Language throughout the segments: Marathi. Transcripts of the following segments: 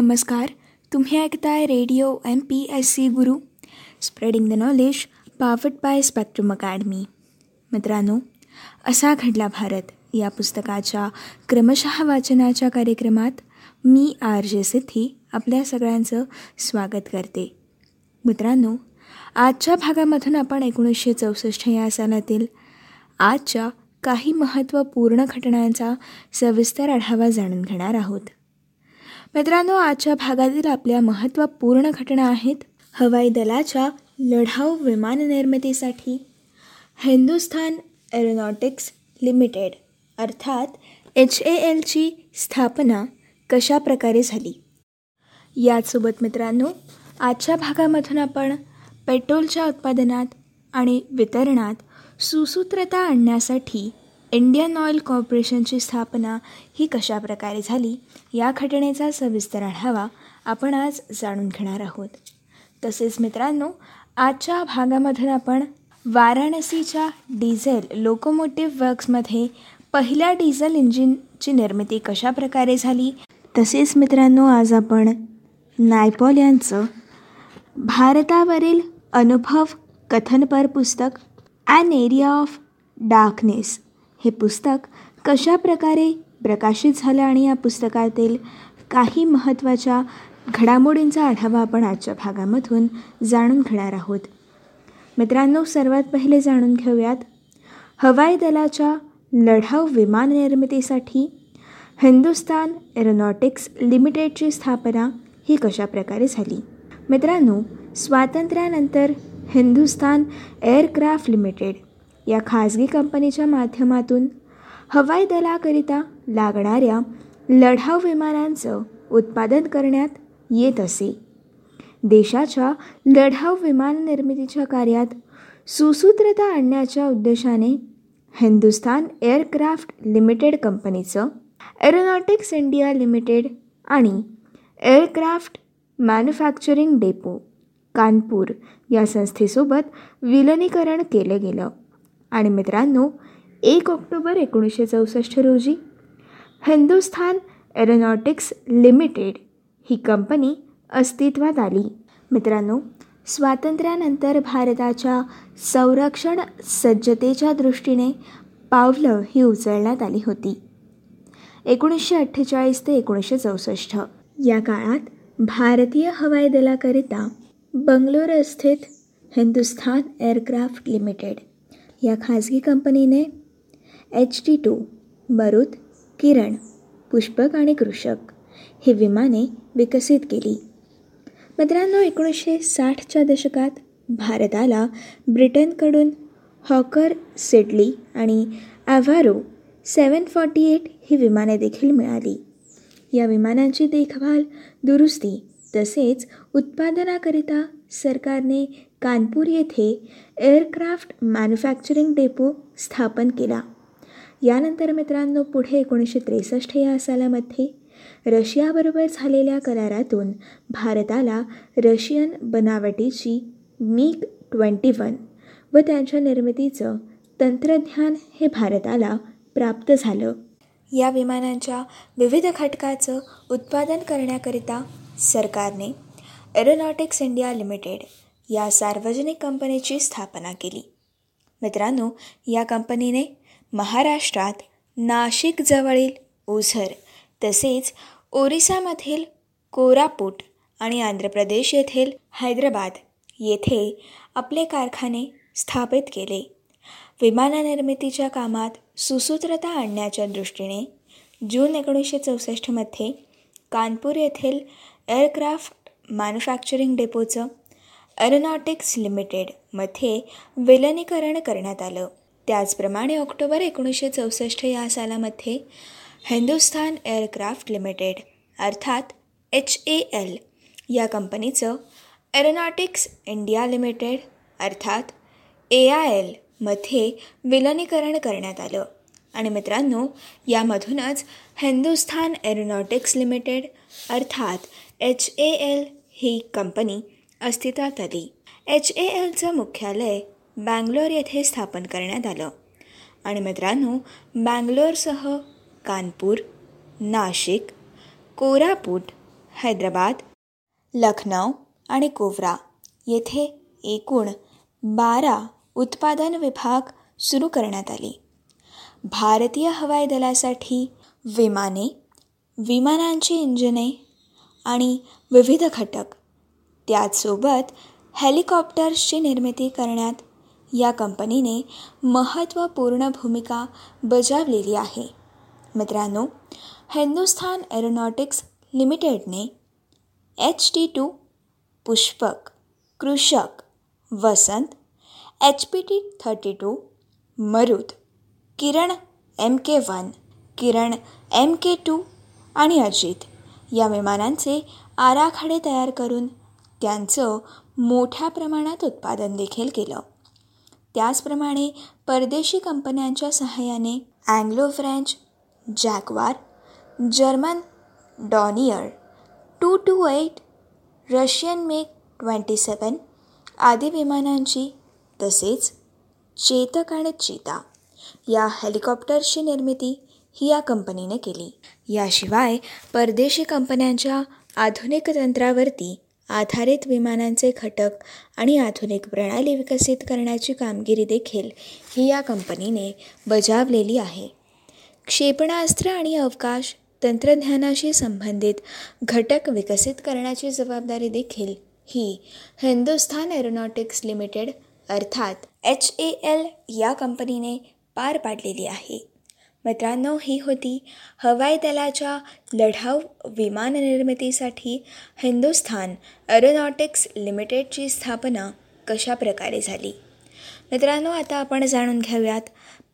नमस्कार. तुम्ही ऐकताय radio M P S C Guru. Spreading the knowledge powered by Spectrum Academy मित्रांनो असा घडला भारत. या पुस्तकाच्या क्रमशः वाचनाच्या कार्यक्रमात मी आर जे सिद्धी आपल्या सगळ्यांचं स्वागत करते. मित्रांनो आजच्या भागामधून आपण एकोणीसशे चौसष्ट या सालातील आजच्या काही महत्त्वपूर्ण घटनांचा सविस्तर आढावा जाणून घेणार आहोत. मित्रांनो आजच्या भागातील आपल्या महत्त्वपूर्ण घटना आहेत हवाई दलाच्या लढाऊ विमान निर्मितीसाठी हिंदुस्थान एरोनॉटिक्स लिमिटेड अर्थात एच ए एलची स्थापना कशा प्रकारे झाली? याचसोबत मित्रांनो आजच्या भागामधून आपण पेट्रोलच्या उत्पादनात आणि वितरणात सुसूत्रता आणण्यासाठी इंडियन ऑइल कॉर्पोरेशनची स्थापना ही कशा प्रकारे झाली या घटनेचा सविस्तर आढावा आपण आज जाणून घेणार आहोत. तसेच मित्रांनो आजच्या भागामधून आपण वाराणसीच्या डिझेल लोकोमोटिव्ह वर्क्समध्ये पहिल्या डिझेल इंजिनची निर्मिती कशा प्रकारे झाली? तसेच मित्रांनो आज आपण नायपॉल यांचं भारतावरील अनुभव कथनपर पुस्तक ॲन एरिया ऑफ डार्कनेस हे पुस्तक कशा प्रकारे प्रकाशित झालं आणि या पुस्तकातील काही महत्त्वाच्या घडामोडींचा आढावा आपण आजच्या भागामधून जाणून घेणार आहोत. मित्रांनो सर्वात पहिले जाणून घेऊयात. हवाई दलाच्या लढाऊ विमान निर्मितीसाठी हिंदुस्तान एरोनॉटिक्स लिमिटेडची स्थापना ही कशा प्रकारे झाली? मित्रांनो स्वातंत्र्यानंतर हिंदुस्तान एअरक्राफ्ट लिमिटेड या खाजगी कंपनीच्या माध्यमातून हवाई दलाकरिता लागणाऱ्या लढाऊ विमानांचं उत्पादन करण्यात येत असे. देशाच्या लढाऊ विमान निर्मितीच्या कार्यात सुसूत्रता आणण्याच्या उद्देशाने हिंदुस्तान एअरक्राफ्ट लिमिटेड कंपनीचं एरोनॉटिक्स इंडिया लिमिटेड आणि एअरक्राफ्ट मॅन्युफॅक्चरिंग डेपो कानपूर या संस्थेसोबत विलनीकरण केलं गेलं. आणि मित्रांनो एक ऑक्टोबर एकोणीसशे चौसष्ट रोजी हिंदुस्थान एरोनॉटिक्स लिमिटेड ही कंपनी अस्तित्वात आली. मित्रांनो स्वातंत्र्यानंतर भारताच्या संरक्षण सज्जतेच्या दृष्टीने पावलं ही उचलण्यात आली होती. एकोणीसशे अठ्ठेचाळीस ते एकोणीसशे चौसष्ट. या काळात भारतीय हवाई दलाकरिता बंगलोर स्थित हिंदुस्थान एअरक्राफ्ट लिमिटेड या खाजगी कंपनीने एच टी टू मरुत किरण पुष्पक आणि कृषक ही विमाने विकसित केली. मित्रांनो एकोणीसशे साठच्या दशकात भारताला ब्रिटनकडून हॉकर सिडली आणि ॲव्हारो सेवन फॉर्टी एट ही विमाने देखील मिळाली. या विमानांची देखभाल दुरुस्ती तसेच उत्पादनाकरिता सरकारने कानपूर येथे एअरक्राफ्ट मॅन्युफॅक्चरिंग डेपो स्थापन केला. यानंतर मित्रांनो पुढे एकोणीसशे त्रेसष्ट या सालामध्ये रशियाबरोबर झालेल्या करारातून भारताला रशियन बनावटीची मिग ट्वेंटी वन व त्यांच्या निर्मितीचं तंत्रज्ञान हे भारताला प्राप्त झालं. या विमानांच्या विविध घटकाचं उत्पादन करण्याकरिता सरकारने एरोनॉटिक्स इंडिया लिमिटेड या सार्वजनिक कंपनीची स्थापना केली. मित्रांनो या कंपनीने महाराष्ट्रात नाशिकजवळील ओझर तसेच ओरिसामधील कोरापूट आणि आंध्र प्रदेश येथील हैदराबाद येथे आपले कारखाने स्थापित केले. विमाननिर्मितीच्या कामात सुसूत्रता आणण्याच्या दृष्टीने जून एकोणीसशे चौसष्टमध्ये कानपूर येथील एअरक्राफ्ट मॅन्युफॅक्चरिंग डेपोचं एरोनॉटिक्स लिमिटेडमध्ये विलनीकरण करण्यात आलं. त्याचप्रमाणे ऑक्टोबर एकोणीसशे चौसष्ट या सालामध्ये हिंदुस्थान एअरक्राफ्ट लिमिटेड अर्थात एच ए एल या कंपनीचं एरोनॉटिक्स इंडिया लिमिटेड अर्थात ए आय एलमध्ये विलनीकरण करण्यात आलं. आणि मित्रांनो यामधूनच हिंदुस्थान एरोनॉटिक्स लिमिटेड अर्थात एच ए एल ही कंपनी अस्तित्वात आली एच ए एलचं मुख्यालय बँगलोर येथे स्थापन करण्यात आलं. आणि मित्रांनो बँगलोरसह कानपूर नाशिक कोरापूट हैदराबाद लखनौ आणि कोवरा येथे एकूण बारा उत्पादन विभाग सुरू करण्यात आले. भारतीय हवाई दलासाठी विमाने विमानांची इंजिने आणि विविध घटक त्याचसोबत हेलिकॉप्टर्सची निर्मिती करण्यात या कंपनीने महत्त्वपूर्ण भूमिका बजावलेली आहे. मित्रांनो Hindustan Aeronautics लिमिटेडने H T two Pushpak Krishak Vasant H P T thirty two Marut Kiran M K one Kiran M K two आणि अजित या विमानांचे आराखडे तयार करून त्यांचं मोठ्या प्रमाणात उत्पादन देखील केलं. त्याचप्रमाणे परदेशी कंपन्यांच्या सहाय्याने Anglo French Jaguar German Dornier two two eight Russian MiG twenty seven आदी विमानांची तसेच चेतक आणि चेता या हेलिकॉप्टर्सची निर्मिती ही या कंपनीने केली. याशिवाय परदेशी कंपन्यांच्या आधुनिक तंत्रावरती आधारित विमानांचे घटक आणि आधुनिक प्रणाली विकसित करण्याची कामगिरी देखील ही या कंपनीने बजावलेली आहे. क्षेपणास्त्र आणि अवकाश तंत्रज्ञानाशी संबंधित घटक विकसित करण्याची जबाबदारी देखील ही हिंदुस्थान एरोनॉटिक्स लिमिटेड अर्थात एच ए एल या कंपनीने पार पाडलेली आहे. मित्रांनो ही होती हवाई दलाच्या लढाऊ विमान निर्मितीसाठी हिंदुस्थान एरोनॉटिक्स लिमिटेडची स्थापना कशा प्रकारे झाली? मित्रांनो आता आपण जाणून घेऊयात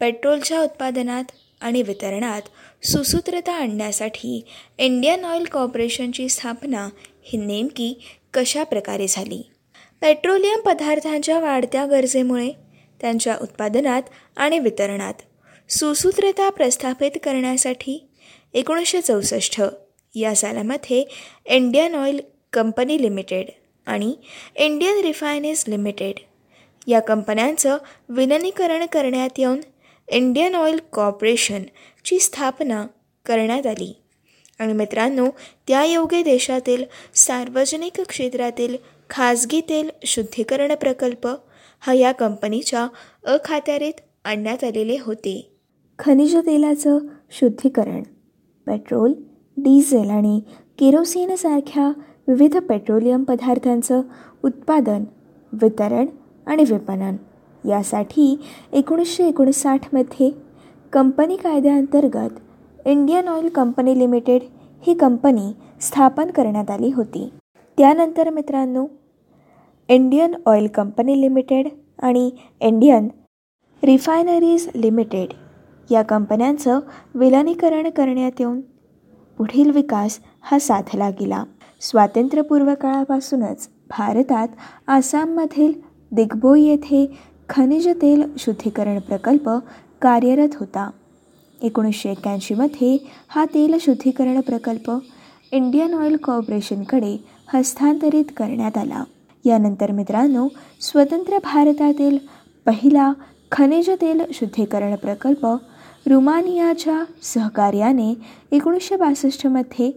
पेट्रोलच्या उत्पादनात आणि वितरणात सुसूत्रता आणण्यासाठी इंडियन ऑइल कॉर्पोरेशनची स्थापना ही नेमकी कशा प्रकारे झाली? पेट्रोलियम पदार्थांच्या वाढत्या गरजेमुळे त्यांच्या उत्पादनात आणि वितरणात सुसूत्रता प्रस्थापित करण्यासाठी एकोणीसशे चौसष्ट या सालामध्ये इंडियन ऑइल कंपनी लिमिटेड आणि इंडियन रिफायनेस लिमिटेड या कंपन्यांचं विलनीकरण करण्यात येऊन इंडियन ऑइल कॉर्पोरेशनची स्थापना करण्यात आली. आणि मित्रांनो त्या योग्य देशातील सार्वजनिक क्षेत्रातील खाजगी तेल शुद्धीकरण प्रकल्प हा या कंपनीच्या अखात्यारीत आणण्यात आलेले होते. खनिज तेलाचं शुद्धीकरण पेट्रोल डिझेल आणि केरोसिनसारख्या विविध पेट्रोलियम पदार्थांचं उत्पादन वितरण आणि विपणन. यासाठी एकोणीसशे एकोणसाठमध्ये कंपनी कायद्याअंतर्गत इंडियन ऑइल कंपनी लिमिटेड ही कंपनी स्थापन करण्यात आली होती. त्यानंतर मित्रांनो इंडियन ऑइल कंपनी लिमिटेड आणि इंडियन रिफायनरीज लिमिटेड या कंपन्यांचं विलनीकरण करण्यात येऊन पुढील विकास हा साधला गेला. स्वातंत्र्यपूर्व काळापासूनच भारतात आसाममधील दिग्बोई येथे खनिज तेल शुद्धीकरण प्रकल्प कार्यरत होता. एकोणीसशे एक्क्याऐंशीमध्ये हा तेल शुद्धीकरण प्रकल्प इंडियन ऑइल कॉर्पोरेशनकडे हस्तांतरित करण्यात आला. यानंतर मित्रांनो स्वतंत्र भारतातील पहिला खनिज तेल शुद्धीकरण प्रकल्प रुमानियाच्या सहकार्याने एकोणीसशे बासष्टमध्ये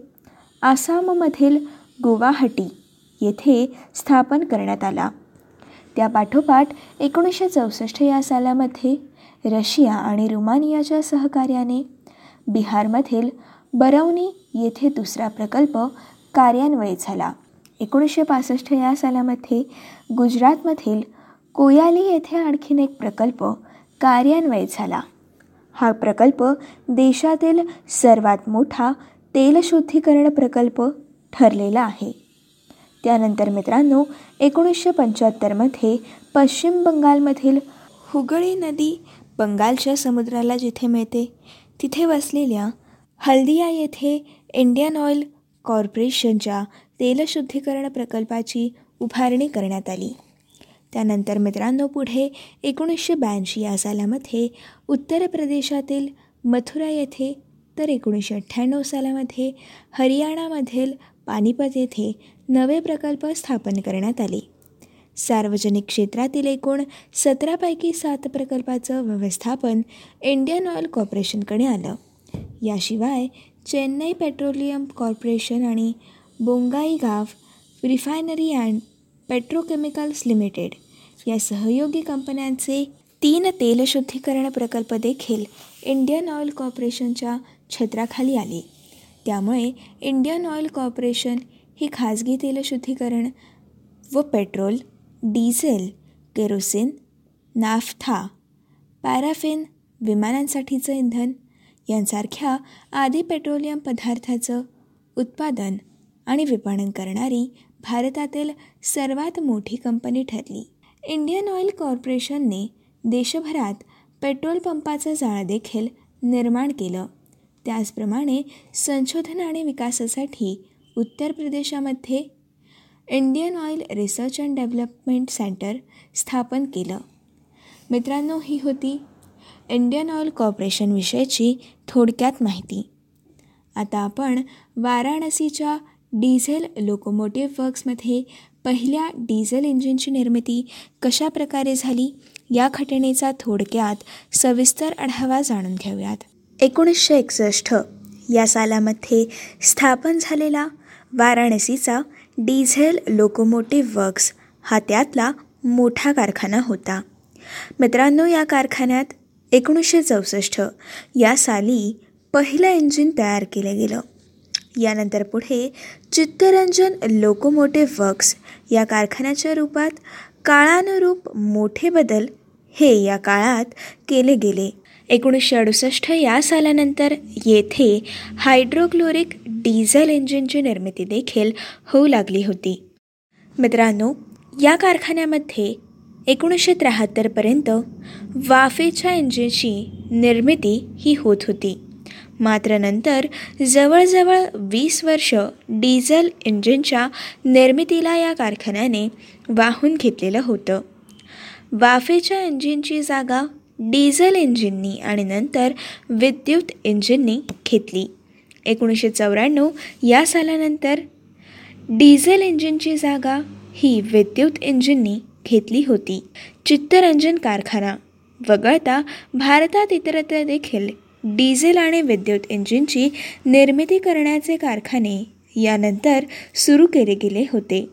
आसाममधील गुवाहाटी येथे स्थापन करण्यात आला. त्यापाठोपाठ एकोणीसशे चौसष्ट या सालामध्ये रशिया आणि रुमानियाच्या सहकार्याने बिहारमधील बरौनी येथे दुसरा प्रकल्प कार्यान्वयित झाला. एकोणीसशे पासष्ट या सालामध्ये गुजरातमधील कोयाली येथे आणखीन एक प्रकल्प कार्यान्वयित झाला. हा प्रकल्प देशातील सर्वात मोठा तेलशुद्धीकरण प्रकल्प ठरलेला आहे. त्यानंतर मित्रांनो एकोणीसशे पंच्याहत्तरमध्ये पश्चिम बंगालमधील हुगळी नदी बंगालच्या समुद्राला जिथे मिळते तिथे वसलेल्या हल्दिया येथे इंडियन ऑइल कॉर्पोरेशनच्या तेलशुद्धीकरण प्रकल्पाची उभारणी करण्यात आली. त्यानंतर मित्रांनो पुढे एकोणीसशे ब्याऐंशी या सालामध्ये उत्तर प्रदेशातील मथुरा येथे तर एकोणीसशे अठ्ठ्याण्णव सालामध्ये हरियाणामधील पानिपत येथे नवे प्रकल्प स्थापन करण्यात आले. सार्वजनिक क्षेत्रातील एकूण सतरापैकी सात प्रकल्पाचं व्यवस्थापन इंडियन ऑइल कॉर्पोरेशनकडे आलं. याशिवाय चेन्नई पेट्रोलियम कॉर्पोरेशन आणि Bongaigaon Refinery and Petrochemicals Limited या सहयोगी कंपन्यांचे तीन तेलशुद्धीकरण प्रकल्प देखील इंडियन ऑइल कॉर्पोरेशनच्या छत्राखाली आले. त्यामुळे इंडियन ऑइल कॉर्पोरेशन ही खाजगी तेलशुद्धीकरण व petrol diesel kerosene naphtha paraffin विमानांसाठीचं इंधन यांसारख्या आदी पेट्रोलियम पदार्थाचं उत्पादन आणि विपणन करणारी भारतातील सर्वात मोठी कंपनी ठरली. इंडियन ऑइल कॉर्पोरेशनने देशभरात पेट्रोल पंपाचं जाळं देखील निर्माण केलं. त्याचप्रमाणे संशोधन आणि विकासासाठी उत्तर प्रदेशामध्ये Indian Oil Research and Development Centre स्थापन केलं. मित्रांनो ही होती इंडियन ऑइल कॉर्पोरेशनविषयीची थोडक्यात माहिती. आता आपण वाराणसीच्या डिझेल लोकोमोटिव्ह वर्क्समध्ये पहिल्या डिझेल इंजिनची निर्मिती कशा प्रकारे झाली या घटनेचा थोडक्यात सविस्तर आढावा जाणून घेऊयात. एकोणीसशे एकसष्ट या सालामध्ये स्थापन झालेला वाराणसीचा डिझेल लोकोमोटिव्ह वर्क्स हा त्यातला मोठा कारखाना होता. मित्रांनो या कारखान्यात एकोणीसशे चौसष्ट या साली पहिलं इंजिन तयार केलं गेलं. यानंतर पुढे चित्तरंजन लोकोमोटिव्ह वर्क्स या कारखान्याच्या रूपात काळानुरूप मोठे बदल हे या काळात केले गेले. एकोणीसशे अडुसष्ट या सालानंतर येथे हायड्रोक्लोरिक डिझेल इंजिनची निर्मिती देखील होऊ लागली होती. मित्रांनो या कारखान्यामध्ये एकोणीसशे त्र्याहत्तरपर्यंत वाफेच्या इंजिनची निर्मिती ही होत होती. मात्र नंतर जवळजवळ वीस वर्ष डिझेल इंजिनच्या निर्मितीला या कारखान्याने वाहून घेतलेलं होतं. वाफेच्या इंजिनची जागा डिझेल इंजिननी आणि नंतर विद्युत इंजिननी घेतली. एकोणीसशे चौऱ्याण्णव या सालानंतर डिझेल इंजिनची जागा ही विद्युत इंजिननी घेतली होती. चित्तरंजन कारखाना वगळता भारतात इतरत्र देखील डिझेल आणि विद्युत इंजिनची निर्मिती करण्याचे कारखाने यानंतर सुरू केले गेले होते.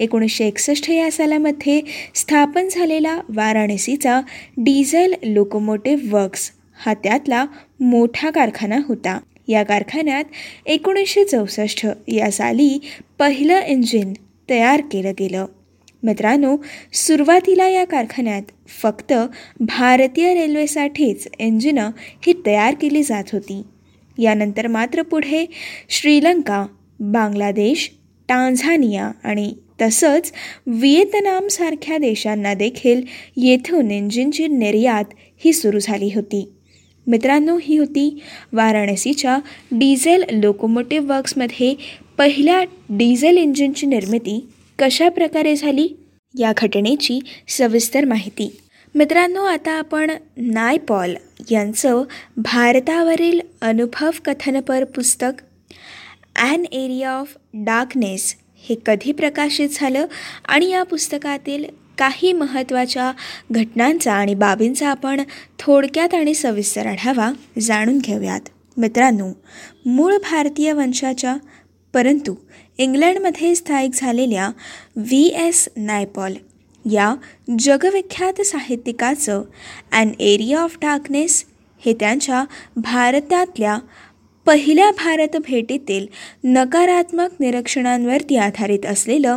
एकोणीसशे एकसष्ट या सालामध्ये स्थापन झालेला वाराणसीचा डिझेल लोकोमोटिव्ह वर्क्स हा त्यातला मोठा कारखाना होता. या कारखान्यात एकोणीसशे चौसष्ट या साली पहिलं इंजिन तयार केलं गेलं. मित्रांनो सुरुवातीला या कारखान्यात फक्त भारतीय रेल्वेसाठीच इंजिनं ही तयार केली जात होती. यानंतर मात्र पुढे श्रीलंका बांगलादेश टांझानिया आणि तसंच व्हिएतनामसारख्या देशांना देखील येथून इंजिनची निर्यात ही सुरू झाली होती. मित्रांनो ही होती वाराणसीच्या डिझेल लोकोमोटिव्ह वर्क्समध्ये पहिल्या डिझेल इंजिनची निर्मिती कशा प्रकारे झाली? या घटनेची सविस्तर माहिती. मित्रांनो आता आपण नायपॉल यांचं भारतावरील अनुभव कथनपर पुस्तक ॲन एरिया ऑफ डार्कनेस हे कधी प्रकाशित झालं आणि या पुस्तकातील काही महत्त्वाच्या घटनांचा आणि बाबींचा आपण थोडक्यात आणि सविस्तर आढावा जाणून घेऊयात. मित्रांनो मूळ भारतीय वंशाच्या परंतु इंग्लंडमध्ये स्थायिक झालेल्या व्ही एस नायपॉल या जगविख्यात साहित्यिकाचं अँड एरिया ऑफ डार्कनेस हे त्यांच्या भारतातल्या पहिल्या भारत भेटीतील नकारात्मक निरीक्षणांवरती आधारित असलेलं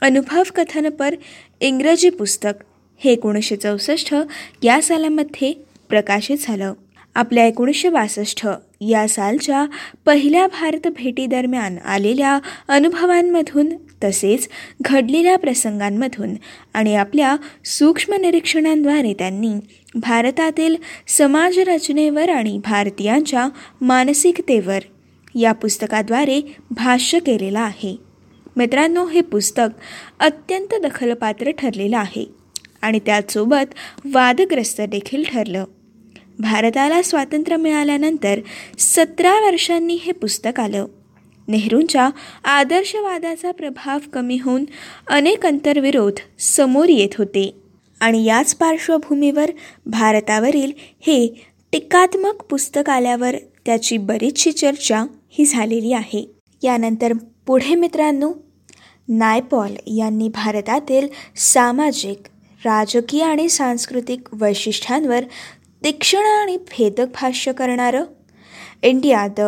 अनुभव कथनपर इंग्रजी पुस्तक हे एकोणीसशे चौसष्ट या सालामध्ये प्रकाशित झालं. आपल्या एकोणीसशे बासष्ट या सालच्या पहिल्या भारत भेटीदरम्यान आलेल्या अनुभवांमधून तसेच घडलेल्या प्रसंगांमधून आणि आपल्या सूक्ष्म निरीक्षणांद्वारे त्यांनी भारतातील समाजरचनेवर आणि भारतीयांच्या मानसिकतेवर या पुस्तकाद्वारे भाष्य केलेलं आहे. मित्रांनो हे पुस्तक अत्यंत दखलपात्र ठरलेलं आहे आणि त्याचसोबत वादग्रस्त देखील ठरलं. भारताला स्वातंत्र्य मिळाल्यानंतर सतरा वर्षांनी हे पुस्तक आलं. नेहरूंच्या आदर्शवादाचा प्रभाव कमी होऊन अनेक अंतर्विरोध समोर येत होते. आणि याच पार्श्वभूमीवर भारतावरील हे टीकात्मक पुस्तक आल्यावर त्याची बरीचशी चर्चा ही झालेली आहे. यानंतर पुढे मित्रांनो नायपॉल यांनी भारतातील सामाजिक राजकीय आणि सांस्कृतिक वैशिष्ट्यांवर तीक्ष्ण आणि भेदक भाष्य करणारं इंडिया द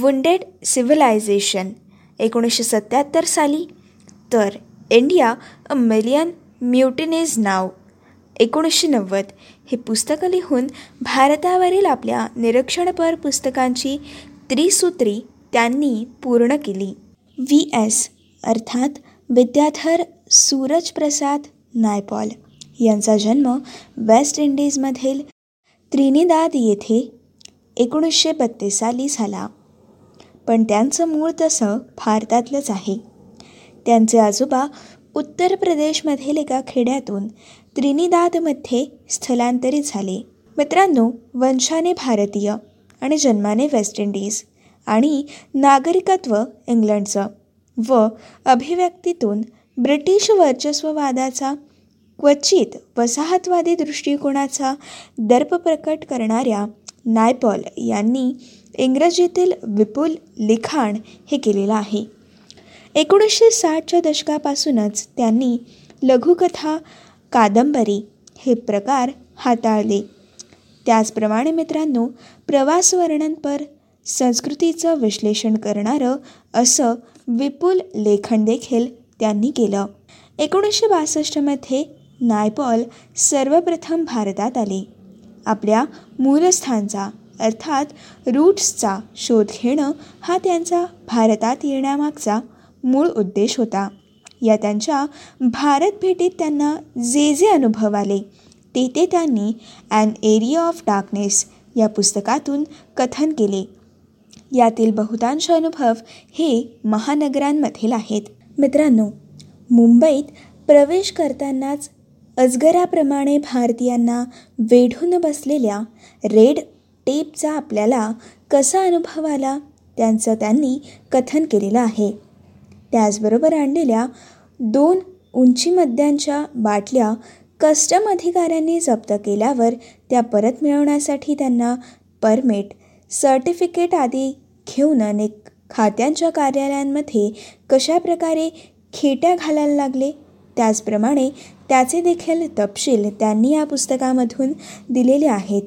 वुंडेड सिव्हिलायझेशन एकोणीसशे सत्याहत्तर साली. तर इंडिया अ मिलियन म्युटिनेज नाव. एकोणीसशे नव्वद हे पुस्तकं लिहून भारतावरील आपल्या निरीक्षणपर पुस्तकांची त्रिसूत्री त्यांनी पूर्ण केली. व्ही. एस. अर्थात विद्याधर सूरजप्रसाद नायपॉल यांचा जन्म वेस्ट इंडिजमधील त्रिनिदाद येथे एकोणीसशे बत्तीस साली झाला. पण त्यांचं मूळ तसं भारतातलंच आहे. त्यांचे आजोबा उत्तर प्रदेशमधील एका खेड्यातून त्रिनिदादमध्ये स्थलांतरित झाले. मित्रांनो वंशाने भारतीय आणि जन्माने वेस्ट इंडिज आणि नागरिकत्व इंग्लंडचं व अभिव्यक्तीतून ब्रिटिश वर्चस्ववादाचा क्वचित वसाहतवादी दृष्टिकोनाचा दर्प प्रकट करणाऱ्या नायपॉल यांनी इंग्रजीतील विपुल लिखाण हे केलेलं आहे. एकोणीसशे साठच्या दशकापासूनच त्यांनी लघुकथा कादंबरी हे प्रकार हाताळले. त्याचप्रमाणे मित्रांनो प्रवास वर्णनपर संस्कृतीचं विश्लेषण करणारं असं विपुल लेखन देखील त्यांनी केलं. एकोणीसशे बासष्टमध्ये नायपॉल सर्वप्रथम भारतात आले. आपल्या मूलस्थानचा अर्थात रूट्सचा शोध घेणं हा त्यांचा भारतात येण्यामागचा मूळ उद्देश होता. या त्यांच्या भारत भेटीत त्यांना जे जे अनुभव आले ते ते त्यांनी ॲन एरिया ऑफ डार्कनेस या पुस्तकातून कथन केले. यातील बहुतांश अनुभव हे महानगरांमधील आहेत. मित्रांनो मुंबईत प्रवेश करतानाच अजगराप्रमाणे भारतीयांना वेढून बसलेल्या रेड टेपचा आपल्याला कसा अनुभव आला? त्यांचं त्यांनी कथन केलेलं आहे. त्याचबरोबर आणलेल्या दोन उंची मद्यांच्या बाटल्या कस्टम अधिकाऱ्यांनी जप्त केल्यावर त्या परत मिळवण्यासाठी त्यांना परमिट सर्टिफिकेट आदी घेऊन अनेक खात्यांच्या कार्यालयांमध्ये कशाप्रकारे खेट्या घालायला लागले? त्याचप्रमाणे त्याचे देखील तपशील त्यांनी या पुस्तकामधून दिलेले आहेत.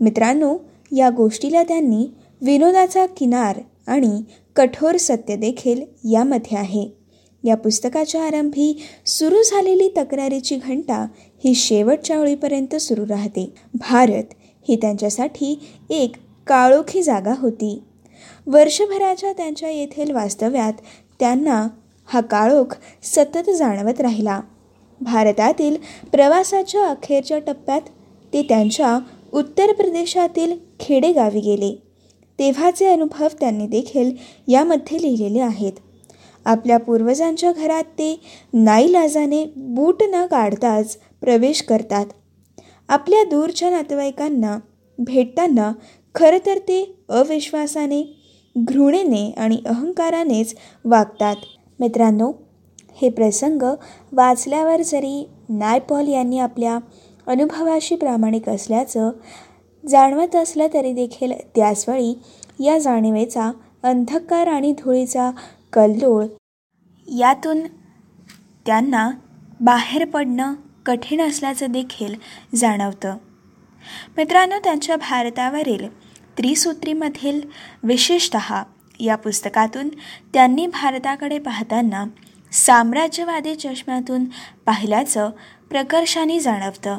मित्रांनो या गोष्टीला त्यांनी विनोदाचा किनार आणि कठोर सत्य देखील यामध्ये आहे. या पुस्तकाच्या आरंभी सुरू झालेली तक्रारीची घंटा ही शेवटच्या ओळीपर्यंत सुरू राहते. भारत ही त्यांच्यासाठी एक काळोखी जागा होती. वर्षभराच्या त्यांच्या येथील वास्तव्यात त्यांना हा काळोख सतत जाणवत राहिला. भारतातील प्रवासाच्या अखेरच्या टप्प्यात ते त्यांच्या उत्तर प्रदेशातील खेडेगावी गेले. तेव्हाचे अनुभव त्यांनी देखील यामध्ये लिहिलेले आहेत. आपल्या पूर्वजांच्या घरात ते नाईलाजाने बूट न काढताच प्रवेश करतात. आपल्या दूरच्या नातेवाईकांना भेटताना खरं तर ते अविश्वासाने घृणेने आणि अहंकारानेच वागतात. मित्रांनो हे प्रसंग वाचल्यावर जरी नायपॉल यांनी आपल्या अनुभवाशी प्रामाणिक असल्याचं जाणवत असलं तरी देखील त्याचवेळी या जाणिवेचा अंधकार आणि धुळीचा कल्लोळ यातून त्यांना बाहेर पडणं कठीण असल्याचं देखील जाणवतं. मित्रांनो त्यांच्या भारतावरील त्रिसूत्रीमधील विशेषत या पुस्तकातून त्यांनी भारताकडे पाहताना साम्राज्यवादी चष्म्यातून पाहिल्याचं प्रकर्षाने जाणवतं.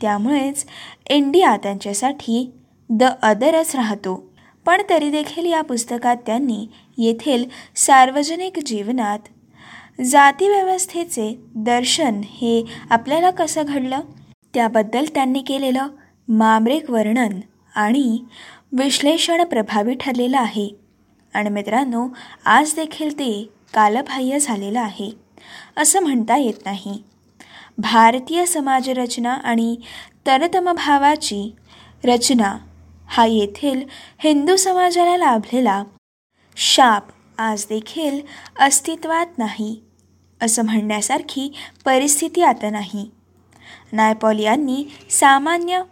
त्यामुळेच इंडिया त्यांच्यासाठी द अदरच राहतो. पण तरी देखील या पुस्तकात त्यांनी येथील सार्वजनिक जीवनात जातीव्यवस्थेचे दर्शन हे आपल्याला कसं घडलं? त्याबद्दल त्यांनी केलेलं मामरेक वर्णन आणि विश्लेषण प्रभावी ठरलेलं आहे. आणि मित्रांनो आज देखील ते कालबाह्य झालेलं आहे. असं म्हणता येत नाही. भारतीय समाजरचना आणि तरतमभावाची रचना हा येथील हिंदू समाजाला लाभलेला शाप आज देखील अस्तित्वात नाही असं म्हणण्यासारखी परिस्थिती आता नाही. नायपॉल यांनी सामान्य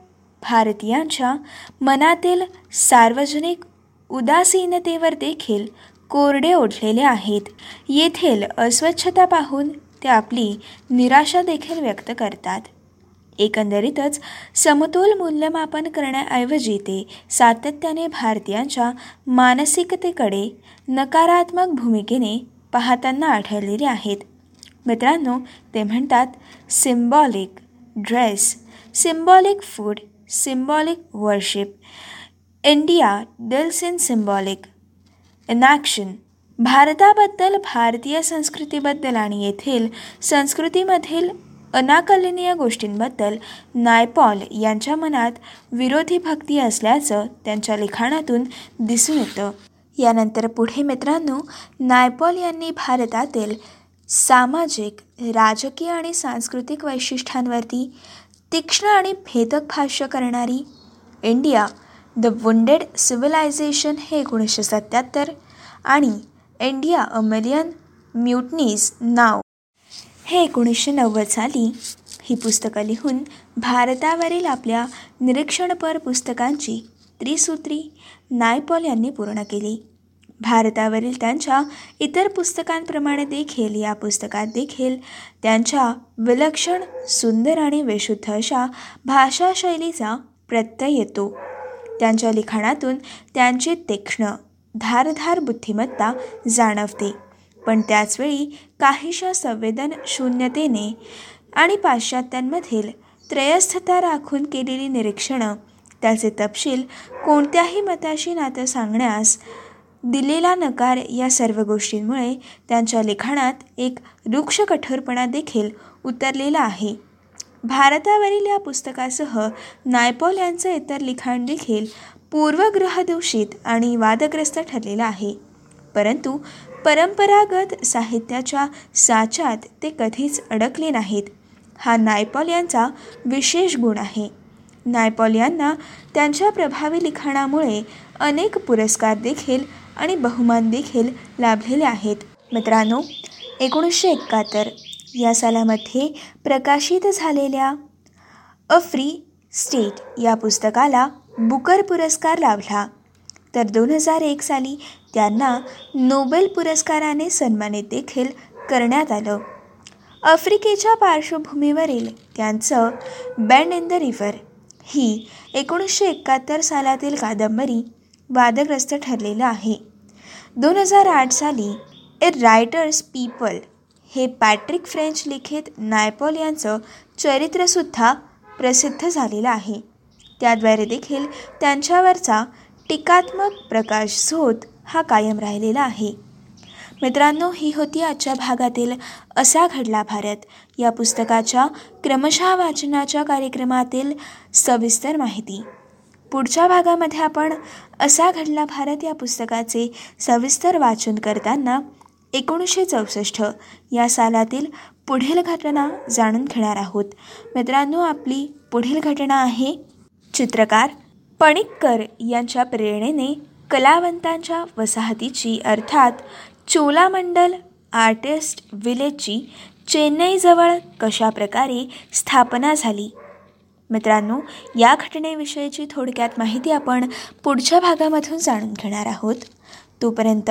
भारतीयांच्या मनातील सार्वजनिक उदासीनतेवर देखील कोरडे ओढलेले आहेत. येथील अस्वच्छता पाहून ते आपली निराशा देखील व्यक्त करतात. एकंदरीतच समतोल मूल्यमापन करण्याऐवजी ते सातत्याने भारतीयांच्या मानसिकतेकडे नकारात्मक भूमिकेने पाहताना आढळलेले आहेत. मित्रांनो ते म्हणतात symbolic dress symbolic food symbolic worship India deals in symbolic action भारताबद्दल भारतीय संस्कृतीबद्दल आणि येथील संस्कृतीमधील अनाकलनीय गोष्टींबद्दल नायपॉल यांच्या मनात विरोधी भक्ती असल्याचं त्यांच्या लिखाणातून दिसून येतं. यानंतर पुढे मित्रांनो नायपॉल यांनी भारतातील सामाजिक राजकीय आणि सांस्कृतिक वैशिष्ट्यांवरती तीक्ष्ण आणि भेदक भाष्य करणारी इंडिया द वुंडेड सिव्हिलायझेशन हे एकोणीसशे सत्याहत्तर आणि इंडिया अ मिलियन म्युटनीज नाव. हे एकोणीसशे नव्वद साली ही पुस्तकं लिहून भारतावरील आपल्या निरीक्षणपर पुस्तकांची त्रिसूत्री नायपॉल यांनी पूर्ण केली. भारतावरील त्यांच्या इतर पुस्तकांप्रमाणे देखील या पुस्तकात देखील त्यांच्या विलक्षण सुंदर आणि विशुद्ध अशा भाषाशैलीचा प्रत्यय येतो. त्यांच्या लिखाणातून त्यांची तीक्ष्ण धारधार बुद्धिमत्ता जाणवते. पण त्याचवेळी काहीशा संवेदन शून्यतेने आणि पाश्चात्यांमधील त्रयस्थता राखून केलेली निरीक्षणं त्याचे तपशील कोणत्याही मताशी नातं सांगण्यास दिलेला नकार या सर्व गोष्टींमुळे त्यांच्या लिखाणात एक वृक्ष कठोरपणा देखील उतरलेला आहे. भारतावरील या पुस्तकासह नायपॉल यांचं इतर लिखाण देखील पूर्वग्रहदूषित आणि वादग्रस्त ठरलेलं आहे. परंतु परंपरागत साहित्याच्या साच्यात ते कधीच अडकले नाहीत. हा नायपॉल यांचा विशेष गुण आहे. नायपॉल यांना त्यांच्या प्रभावी लिखाणामुळे अनेक पुरस्कार देखील आणि बहुमान देखील लाभलेले आहेत. मित्रांनो एकोणीसशे एकाहत्तर या सालामध्ये प्रकाशित झालेल्या अ फ्री स्टेट या पुस्तकाला बुकर पुरस्कार लाभला. तर दोन हजार एक साली त्यांना नोबेल पुरस्काराने सन्मानित देखील करण्यात आलं. आफ्रिकेच्या पार्श्वभूमीवरील त्यांचं बँड इन द रिव्हर ही एकोणीसशे एकाहत्तर सालातील कादंबरी वादग्रस्त ठरलेलं आहे. दोन हजार आठ साली ए रायटर्स पीपल हे पॅट्रिक फ्रेंच लिखित नायपॉल यांचं चरित्रसुद्धा प्रसिद्ध झालेलं आहे. त्याद्वारे देखील त्यांच्यावरचा टीकात्मक प्रकाश झोत हा कायम राहिलेला आहे. मित्रांनो ही होती आजच्या भागातील असा घडला भारत. या पुस्तकाच्या क्रमशः वाचनाच्या कार्यक्रमातील सविस्तर माहिती. पुढच्या भागामध्ये आपण असा घडला भारत या पुस्तकाचे सविस्तर वाचन करताना एकोणीसशे चौसष्ट या सालातील पुढील घटना जाणून घेणार आहोत. मित्रांनो आपली पुढील घटना आहे चित्रकार पणिक्कर यांच्या प्रेरणेने कलावंतांच्या वसाहतीची अर्थात चोलामंडल आर्टिस्ट विलेजची चेन्नईजवळ कशाप्रकारे स्थापना झाली? मित्रांनो या घटनेविषयीची थोडक्यात माहिती आपण पुढच्या भागामधून जाणून घेणार आहोत. तोपर्यंत